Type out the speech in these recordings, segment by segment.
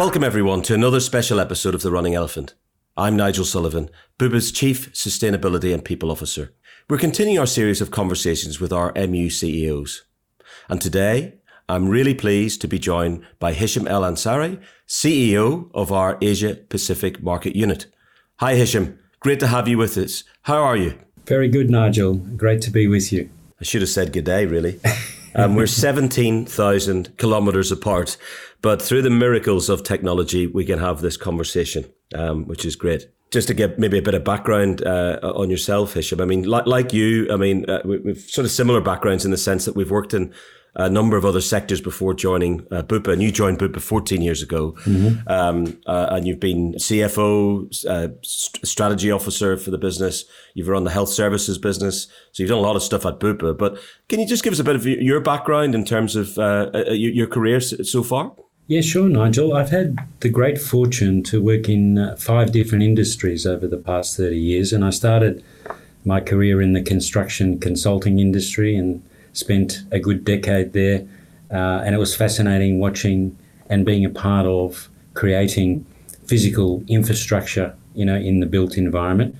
Welcome, everyone, to another special episode of The Running Elephant. I'm Nigel Sullivan, Bupa's Chief Sustainability and People Officer. We're continuing our series of conversations with our MU CEOs. And today, I'm really pleased to be joined by Hisham El Ansary, CEO of our Asia Pacific Market Unit. Hi, Hisham. Great to have you with us. How are you? Very good, Nigel. Great to be with you. I should have said good day, really. Um, we're 17,000 kilometers apart, but through the miracles of technology, we can have this conversation, um, which is great. Just to get maybe a bit of background uh, on yourself, Hisham. I mean, like, like you, I mean, uh, we've sort of similar backgrounds in the sense that we've worked in a number of other sectors before joining uh, Bupa. And you joined Bupa 14 years ago. Mm-hmm. Um, uh, and you've been CFO, uh, st- strategy officer for the business. You've run the health services business. So you've done a lot of stuff at Bupa. But can you just give us a bit of your background in terms of uh, uh, your, your career so far? Yeah, sure, Nigel. I've had the great fortune to work in uh, five different industries over the past 30 years. And I started my career in the construction consulting industry and spent a good decade there, uh, and it was fascinating watching and being a part of creating physical infrastructure, you know, in the built environment.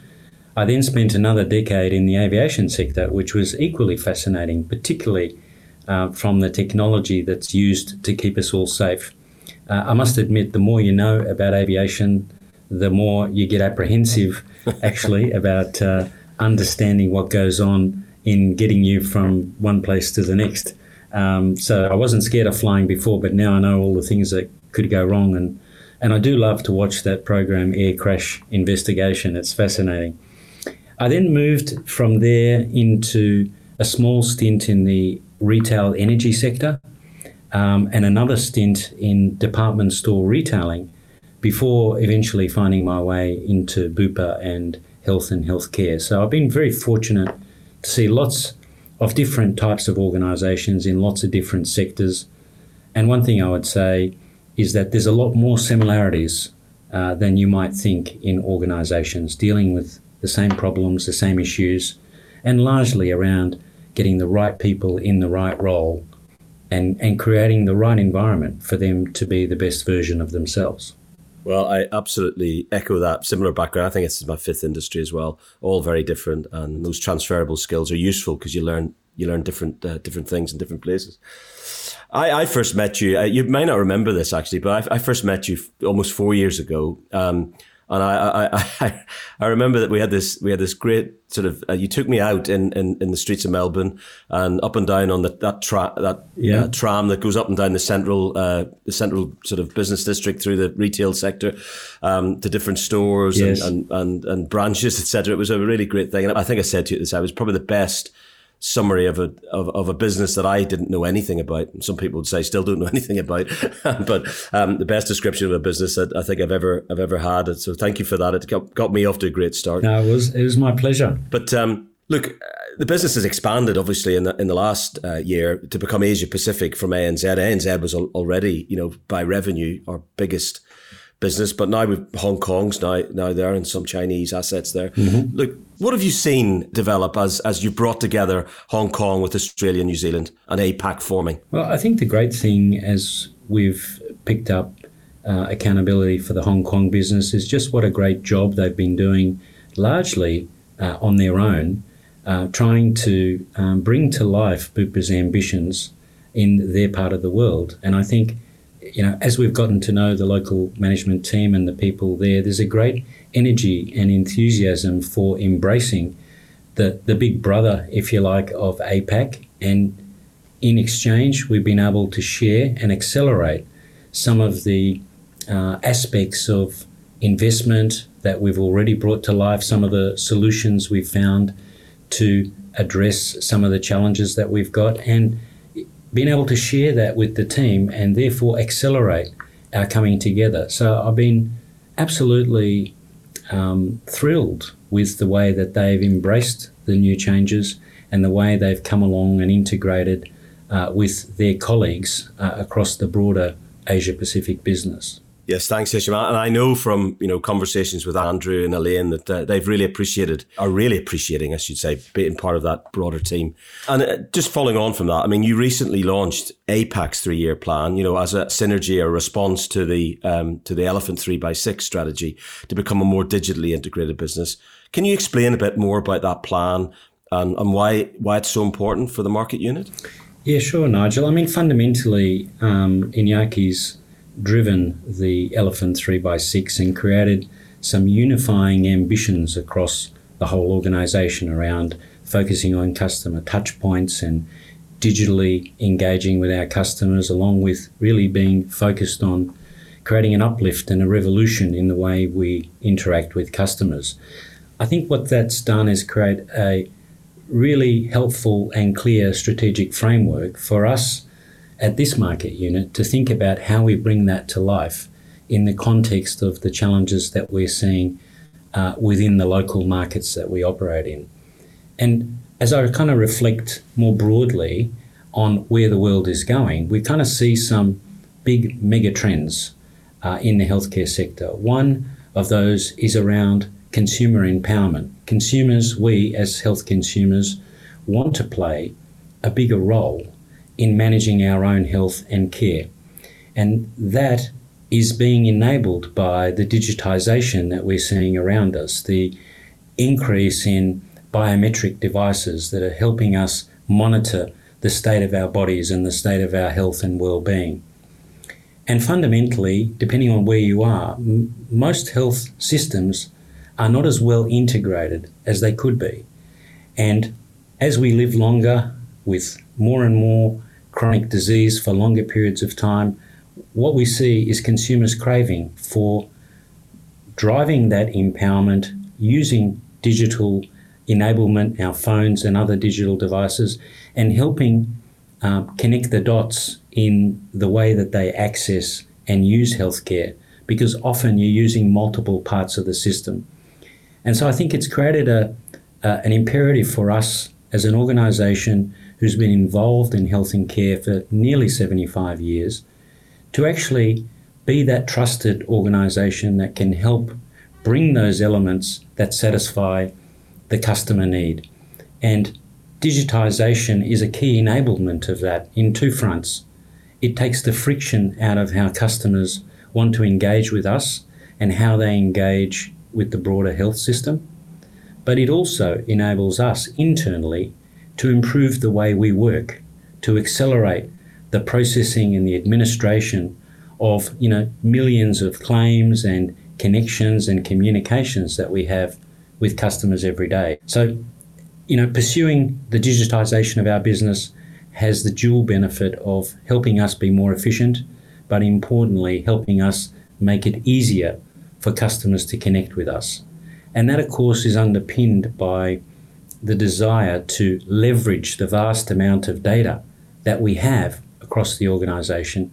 I then spent another decade in the aviation sector, which was equally fascinating, particularly uh, from the technology that's used to keep us all safe. Uh, I must admit, the more you know about aviation, the more you get apprehensive, actually, about uh, understanding what goes on in getting you from one place to the next. Um, so I wasn't scared of flying before, but now I know all the things that could go wrong, and and I do love to watch that program, Air Crash Investigation. It's fascinating. I then moved from there into a small stint in the retail energy sector, um, and another stint in department store retailing, before eventually finding my way into Bupa and health and healthcare. So I've been very fortunate see lots of different types of organisations in lots of different sectors. And one thing I would say is that there's a lot more similarities uh, than you might think in organisations dealing with the same problems, the same issues, and largely around getting the right people in the right role and, and creating the right environment for them to be the best version of themselves. Well, I absolutely echo that. Similar background. I think this is my fifth industry as well. All very different, and those transferable skills are useful because you learn you learn different uh, different things in different places. I, I first met you. Uh, you may not remember this actually, but I, I first met you almost four years ago. Um, and I, I, I, I remember that we had this, we had this great sort of, uh, you took me out in, in, in the streets of Melbourne and up and down on the, that, tra- that yeah. uh, tram that goes up and down the central, uh, the central sort of business district through the retail sector, um, to different stores yes. and, and, and, and branches, etc. It was a really great thing. And I think I said to you this, I was probably the best, summary of a of, of a business that I didn't know anything about. Some people would say still don't know anything about, but um, the best description of a business that I think I've ever I've ever had. So thank you for that. It got, got me off to a great start. No, it was it was my pleasure. But um, look, the business has expanded obviously in the in the last uh, year to become Asia Pacific from ANZ. ANZ was already you know by revenue our biggest business, but now with Hong Kong's now now there and some Chinese assets there. Mm-hmm. Look, what have you seen develop as as you brought together Hong Kong with Australia, New Zealand, and APAC forming? Well, I think the great thing as we've picked up uh, accountability for the Hong Kong business is just what a great job they've been doing, largely uh, on their own, uh, trying to um, bring to life Bupa's ambitions in their part of the world, and I think you know, as we've gotten to know the local management team and the people there, there's a great energy and enthusiasm for embracing the, the big brother, if you like, of APAC. And in exchange, we've been able to share and accelerate some of the uh, aspects of investment that we've already brought to life, some of the solutions we've found to address some of the challenges that we've got, and being able to share that with the team and therefore accelerate our coming together. So I've been absolutely um, thrilled with the way that they've embraced the new changes and the way they've come along and integrated uh, with their colleagues uh, across the broader Asia Pacific business. Yes, thanks, Hisham. And I know from you know conversations with Andrew and Elaine that uh, they've really appreciated, are really appreciating, I should say, being part of that broader team. And uh, just following on from that, I mean, you recently launched APAC's three-year plan, you know, as a synergy or response to the um, to the Elephant Three by Six strategy to become a more digitally integrated business. Can you explain a bit more about that plan and, and why why it's so important for the market unit? Yeah, sure, Nigel. I mean, fundamentally, um, Iñaki's driven the Elephant 3x6 and created some unifying ambitions across the whole organisation around focusing on customer touchpoints and digitally engaging with our customers, along with really being focused on creating an uplift and a revolution in the way we interact with customers. I think what that's done is create a really helpful and clear strategic framework for us at this market unit to think about how we bring that to life in the context of the challenges that we're seeing uh, within the local markets that we operate in. And as I kind of reflect more broadly on where the world is going, we kind of see some big mega trends uh, in the healthcare sector. One of those is around consumer empowerment. Consumers, we as health consumers, want to play a bigger role in managing our own health and care. And that is being enabled by the digitisation that we're seeing around us, the increase in biometric devices that are helping us monitor the state of our bodies and the state of our health and well-being. And fundamentally, depending on where you are, m- most health systems are not as well integrated as they could be. And as we live longer with more and more chronic disease for longer periods of time, what we see is consumers craving for driving that empowerment using digital enablement, our phones and other digital devices, and helping uh, connect the dots in the way that they access and use healthcare, because often you're using multiple parts of the system. And so I think it's created a, uh, an imperative for us as an organisation who's been involved in health and care for nearly 75 years, to actually be that trusted organisation that can help bring those elements that satisfy the customer need. And digitisation is a key enablement of that in two fronts. It takes the friction out of how customers want to engage with us and how they engage with the broader health system. But it also enables us internally to improve the way we work, to accelerate the processing and the administration of you know millions of claims and connections and communications that we have with customers every day. So, you know, pursuing the digitization of our business has the dual benefit of helping us be more efficient, but importantly, helping us make it easier for customers to connect with us. And that, of course, is underpinned by the desire to leverage the vast amount of data that we have across the organisation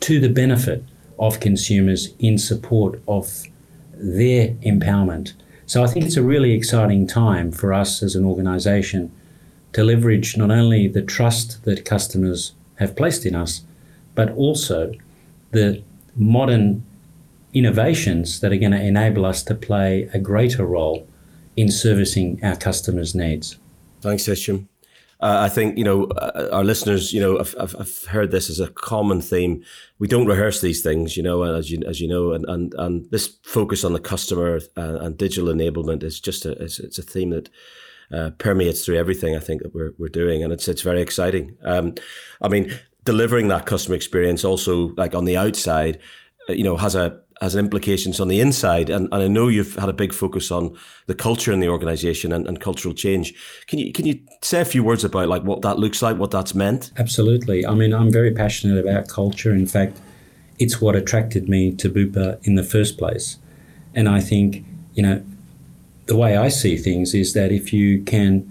to the benefit of consumers in support of their empowerment. So I think it's a really exciting time for us as an organisation to leverage not only the trust that customers have placed in us, but also the modern innovations that are going to enable us to play a greater role in servicing our customers' needs. Thanks, Hisham. Uh, I think you know uh, our listeners. You know, have, have, heard this as a common theme. We don't rehearse these things, you know, as you as you know, and and, and this focus on the customer and, and digital enablement is just a it's, it's a theme that uh, permeates through everything. I think that we're we're doing, and it's it's very exciting. Um, I mean, delivering that customer experience also, like on the outside, uh, you know, has a has implications on the inside. And, and I know you've had a big focus on the culture in the organization and, and cultural change. Can you can you say a few words about like what that looks like, what that's meant? Absolutely. I mean, I'm very passionate about culture. In fact, it's what attracted me to Bupa in the first place. And I think, you know, the way I see things is that if you can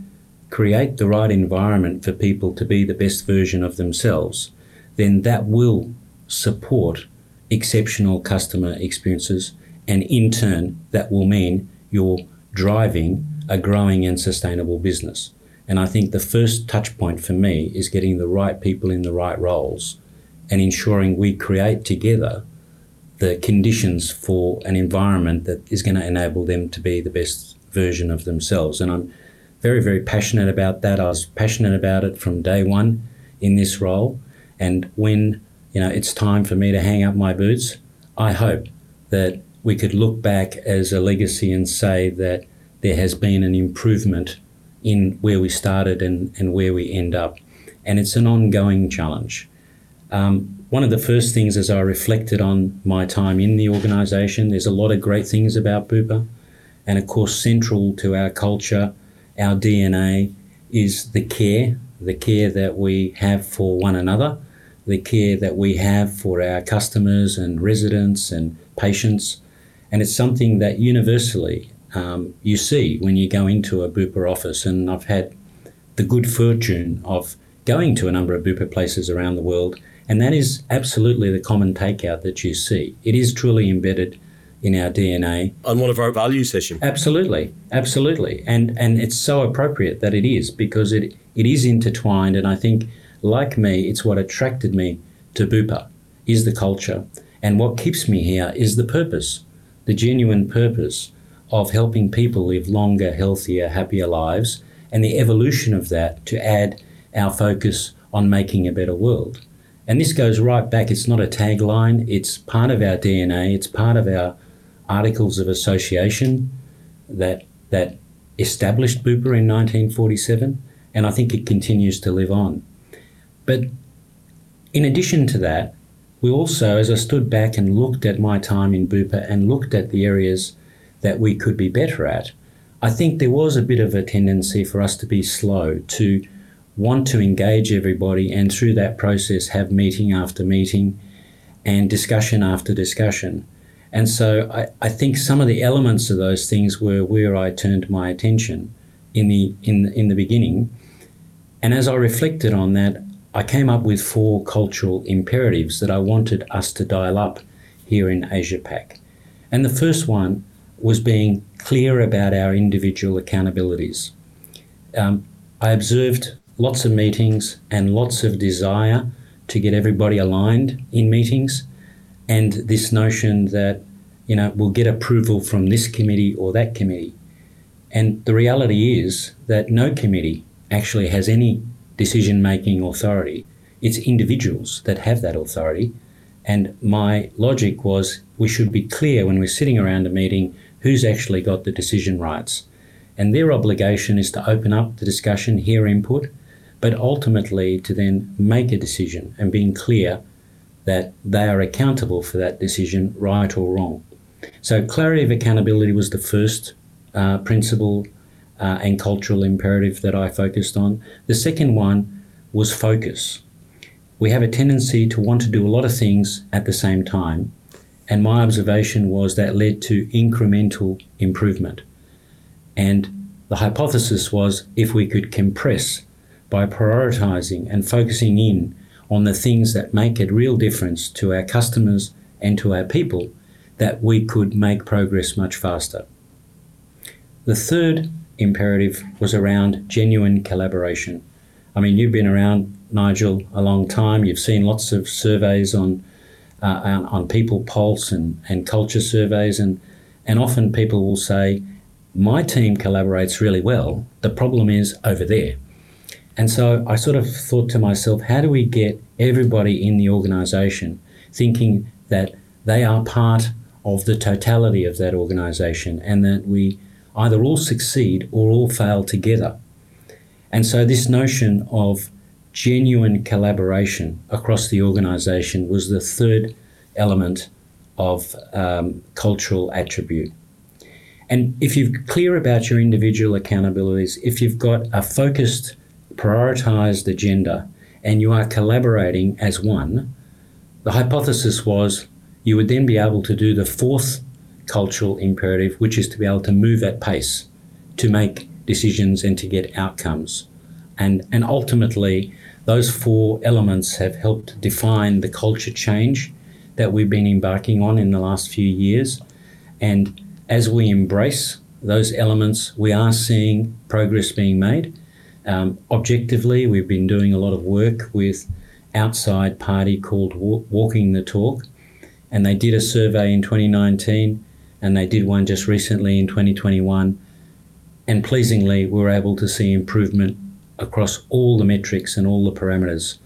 create the right environment for people to be the best version of themselves, then that will support exceptional customer experiences, and in turn, that will mean you're driving a growing and sustainable business. And I think the first touch point for me is getting the right people in the right roles and ensuring we create together the conditions for an environment that is going to enable them to be the best version of themselves. And I'm very, very passionate about that. I was passionate about it from day one in this role. And when you know it's time for me to hang up my boots, I hope that we could look back as a legacy and say that there has been an improvement in where we started and, and where we end up. And it's an ongoing challenge. Um, one of the first things as I reflected on my time in the organisation, there's a lot of great things about Bupa. And of course, central to our culture, our DNA, is the care, the care that we have for one another, the care that we have for our customers and residents and patients. And it's something that universally um, you see when you go into a Bupa office. And I've had the good fortune of going to a number of Bupa places around the world, and that is absolutely the common takeout that you see. It is truly embedded in our DNA. On one of our value sessions. Absolutely, absolutely. And and it's so appropriate that it is because it, it is intertwined and I think like me, it's what attracted me to Bupa is the culture. And what keeps me here is the purpose, the genuine purpose of helping people live longer, healthier, happier lives, and the evolution of that to add our focus on making a better world. And this goes right back, it's not a tagline, it's part of our DNA, it's part of our articles of association that, that established Bupa in 1947, and I think it continues to live on. But in addition to that, we also, as I stood back and looked at my time in Bupa and looked at the areas that we could be better at, I think there was a bit of a tendency for us to be slow, to want to engage everybody and through that process have meeting after meeting and discussion after discussion. And so I, I think some of the elements of those things were where I turned my attention in the in in the beginning. And as I reflected on that, I came up with four cultural imperatives that I wanted us to dial up here in Asia Pac. And the first one was being clear about our individual accountabilities. Um, I observed lots of meetings and lots of desire to get everybody aligned in meetings, and this notion that you know we'll get approval from this committee or that committee. And the reality is that no committee actually has any decision making authority. It's individuals that have that authority. And my logic was we should be clear when we're sitting around a meeting who's actually got the decision rights. And their obligation is to open up the discussion, hear input, but ultimately to then make a decision and being clear that they are accountable for that decision, right or wrong. So, clarity of accountability was the first uh, principle uh, and cultural imperative that I focused on. The second one was focus. We have a tendency to want to do a lot of things at the same time, and my observation was that led to incremental improvement. And the hypothesis was if we could compress by prioritizing and focusing in on the things that make a real difference to our customers and to our people, that we could make progress much faster. The third imperative was around genuine collaboration. I mean, you've been around, Nigel, a long time. You've seen lots of surveys on uh, on, people pulse and, and culture surveys, and, and often people will say, My team collaborates really well. The problem is over there. And so I sort of thought to myself, how do we get everybody in the organization thinking that they are part of the totality of that organization and that we either all succeed or all fail together? And so this notion of genuine collaboration across the organisation was the third element of um, cultural attribute. And if you're clear about your individual accountabilities, if you've got a focused, prioritised agenda, and you are collaborating as one, the hypothesis was you would then be able to do the fourth cultural imperative, which is to be able to move at pace, to make decisions and to get outcomes. And, and ultimately, those four elements have helped define the culture change that we've been embarking on in the last few years. And as we embrace those elements, we are seeing progress being made. Um, objectively, we've been doing a lot of work with outside party called Walking the Talk, and they did a survey in 2019 and they did one just recently in 2021. And pleasingly, we were able to see improvement across all the metrics and all the parameters.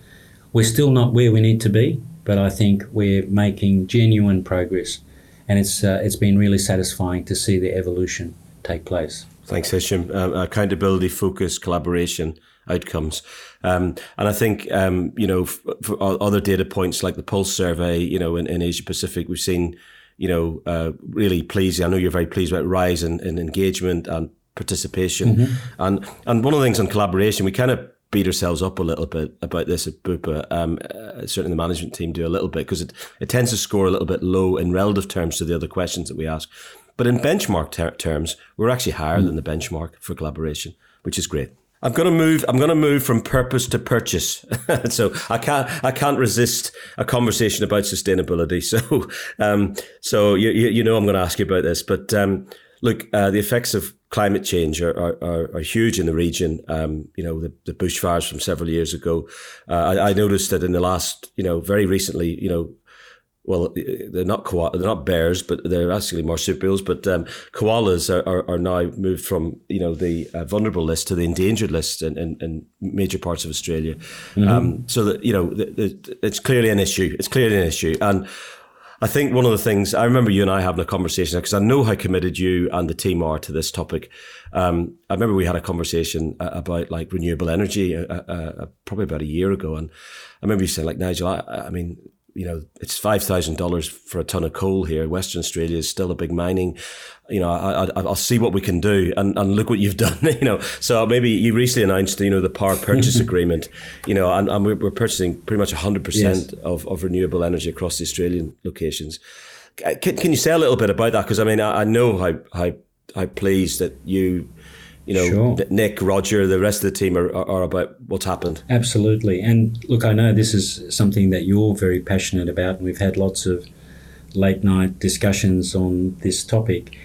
We're still not where we need to be, but I think we're making genuine progress. And it's, uh, it's been really satisfying to see the evolution take place. Thanks, Hisham. Um, accountability, focus, collaboration, outcomes. Um, and I think, um, you know, for other data points like the Pulse survey, you know, in, in Asia Pacific, we've seen you know, uh, really pleased. I know you're very pleased about rise in, in engagement and participation. Mm-hmm. And and one of the things on collaboration, we kind of beat ourselves up a little bit about this at Bupa. Um, uh, certainly, the management team do a little bit because it, it tends to score a little bit low in relative terms to the other questions that we ask. But in benchmark ter- terms, we're actually higher mm-hmm. than the benchmark for collaboration, which is great. I'm to move. I'm to move from purpose to purchase. so I can't. I can't resist a conversation about sustainability. So, um, so you, you know, I'm to ask you about this. But um, look, uh, the effects of climate change are, are, are, huge in the region. Um, you know, the, the bushfires from several years ago. Uh, I, I, noticed that in the last, you know, very recently, you know, well, they're not koala, they're not bears, but they're actually marsupials. But um, koalas are, are, are, now moved from you know the uh, vulnerable list to the endangered list in, in, in major parts of Australia. Mm-hmm. Um, so that you know, the, the, it's clearly an issue. It's clearly an issue, and I think one of the things I remember you and I having a conversation because I know how committed you and the team are to this topic. Um, I remember we had a conversation uh, about like renewable energy uh, uh, uh, probably about a year ago, and I remember you saying like Nigel, I, I mean you know, it's five thousand dollars for a ton of coal here. Western Australia is still a big mining. You know, I, will see what we can do, and, and look what you've done. You know, so maybe you recently announced, you know, the power purchase agreement. You know, and, and we're, we're purchasing pretty much hundred yes. percent of of renewable energy across the Australian locations. Can, can you say a little bit about that? Because I mean, I, I know how how how pleased that you you know, sure. Nick, Roger, the rest of the team are, are, about what's happened. Absolutely. And look, I know this is something that you're very passionate about, and we've had lots of late night discussions on this topic.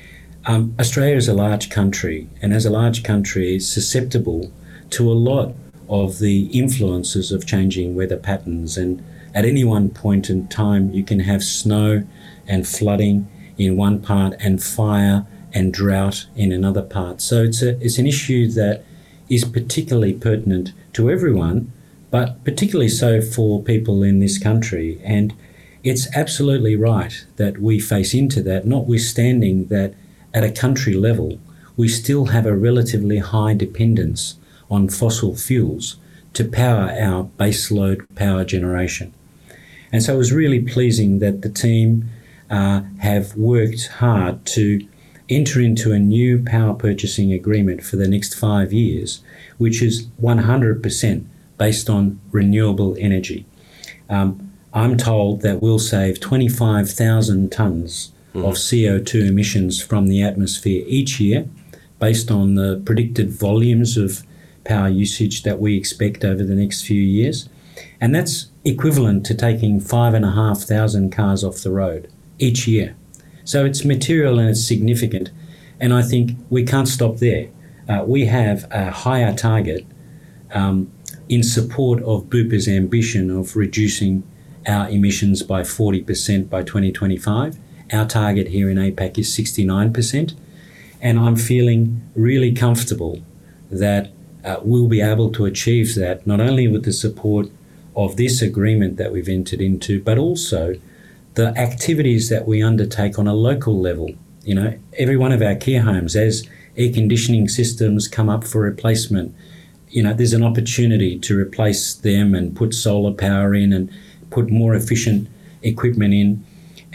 Um, Australia is a large country, and as a large country, is susceptible to a lot of the influences of changing weather patterns. And at any one point in time, you can have snow and flooding in one part and fire and drought in another part. So it's, a, it's an issue that is particularly pertinent to everyone, but particularly so for people in this country. And it's absolutely right that we face into that, notwithstanding that at a country level, we still have a relatively high dependence on fossil fuels to power our baseload power generation. And so it was really pleasing that the team uh, have worked hard to enter into a new power purchasing agreement for the next five years, which is 100% based on renewable energy. Um, I'm told that we'll save 25,000 tonnes mm. of CO2 emissions from the atmosphere each year based on the predicted volumes of power usage that we expect over the next few years. And that's equivalent to taking 5,500 cars off the road each year. So it's material and it's significant. And I think we can't stop there. Uh, we have a higher target um, in support of Bupa's ambition of reducing our emissions by 40% by 2025. Our target here in APAC is 69%. And I'm feeling really comfortable that uh, we'll be able to achieve that not only with the support of this agreement that we've entered into, but also the activities that we undertake on a local level. You know, every one of our care homes, as air conditioning systems come up for replacement, you know, there's an opportunity to replace them and put solar power in and put more efficient equipment in.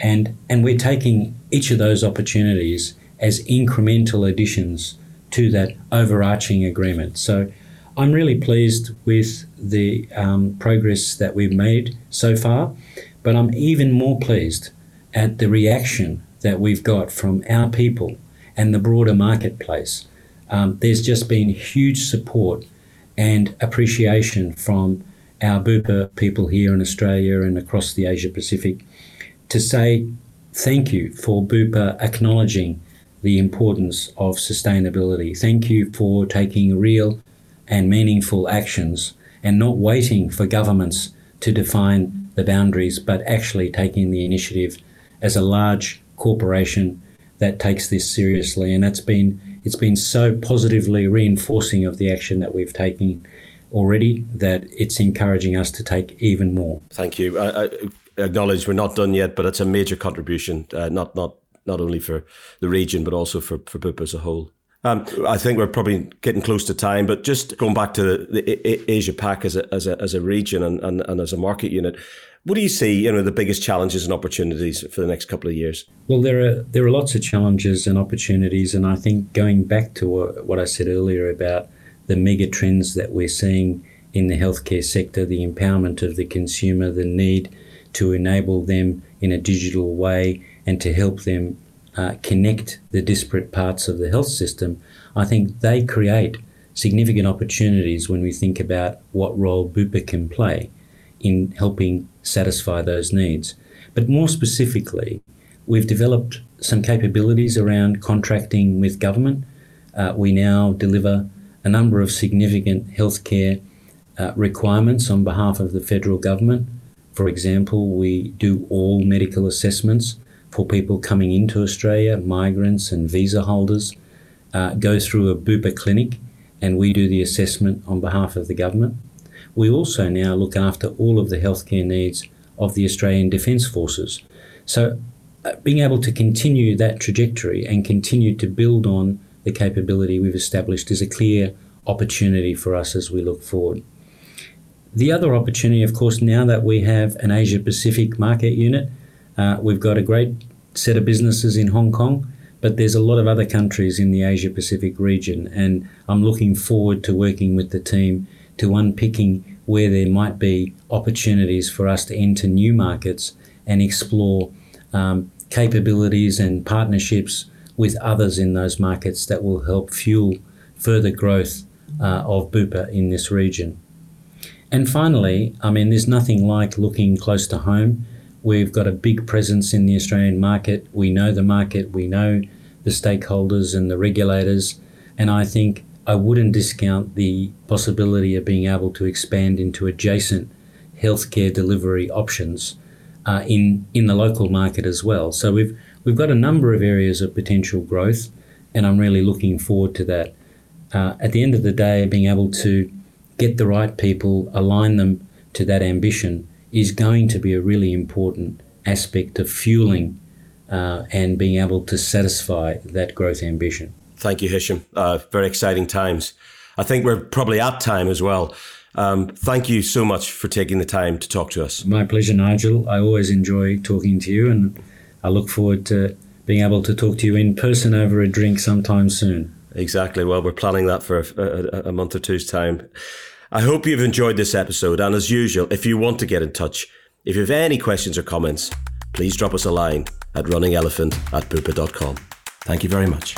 And, and we're taking each of those opportunities as incremental additions to that overarching agreement. So I'm really pleased with the um, progress that we've made so far. But I'm even more pleased at the reaction that we've got from our people and the broader marketplace. Um, there's just been huge support and appreciation from our Bupa people here in Australia and across the Asia Pacific to say thank you for Bupa acknowledging the importance of sustainability. Thank you for taking real and meaningful actions and not waiting for governments to define the boundaries, but actually taking the initiative as a large corporation that takes this seriously, and that's been it's been so positively reinforcing of the action that we've taken already that it's encouraging us to take even more. Thank you. I, I acknowledge we're not done yet, but it's a major contribution, uh, not not not only for the region but also for for Bupa as a whole. Um, I think we're probably getting close to time, but just going back to the, the Asia Pac as a, as a, as a region and, and, and as a market unit, what do you see, you know, the biggest challenges and opportunities for the next couple of years? Well, there are there are lots of challenges and opportunities, and I think going back to what, I said earlier about the mega trends that we're seeing in the healthcare sector, the empowerment of the consumer, the need to enable them in a digital way and to help them uh, connect the disparate parts of the health system, I think they create significant opportunities when we think about what role Bupa can play in helping satisfy those needs. But more specifically, we've developed some capabilities around contracting with government. Uh, we now deliver a number of significant healthcare uh, requirements on behalf of the federal government. For example, we do all medical assessments for people coming into Australia, migrants and visa holders, uh, go through a Bupa clinic and we do the assessment on behalf of the government. We also now look after all of the healthcare needs of the Australian Defence Forces. So, uh, being able to continue that trajectory and continue to build on the capability we've established is a clear opportunity for us as we look forward. The other opportunity, of course, now that we have an Asia Pacific market unit, uh, we've got a great set of businesses in Hong Kong, but there's a lot of other countries in the Asia Pacific region, and I'm looking forward to working with the team to unpicking where there might be opportunities for us to enter new markets and explore um, capabilities and partnerships with others in those markets that will help fuel further growth uh, of Bupa in this region. And finally, I mean, there's nothing like looking close to home We've got a big presence in the Australian market. We know the market, we know the stakeholders and the regulators. And I think I wouldn't discount the possibility of being able to expand into adjacent healthcare delivery options uh, in, in the local market as well. So we've, we've got a number of areas of potential growth, and I'm really looking forward to that. Uh, at the end of the day, being able to get the right people, align them to that ambition, is going to be a really important aspect of fueling uh, and being able to satisfy that growth ambition. Thank you, Hisham. Uh, very exciting times. I think we're probably at time as well. Um, thank you so much for taking the time to talk to us. My pleasure, Nigel. I always enjoy talking to you, and I look forward to being able to talk to you in person over a drink sometime soon. Exactly. Well, we're planning that for a, a, a month or two's time. I hope you've enjoyed this episode. And as usual, if you want to get in touch, if you have any questions or comments, please drop us a line at runningelephant at bupa.com. Thank you very much.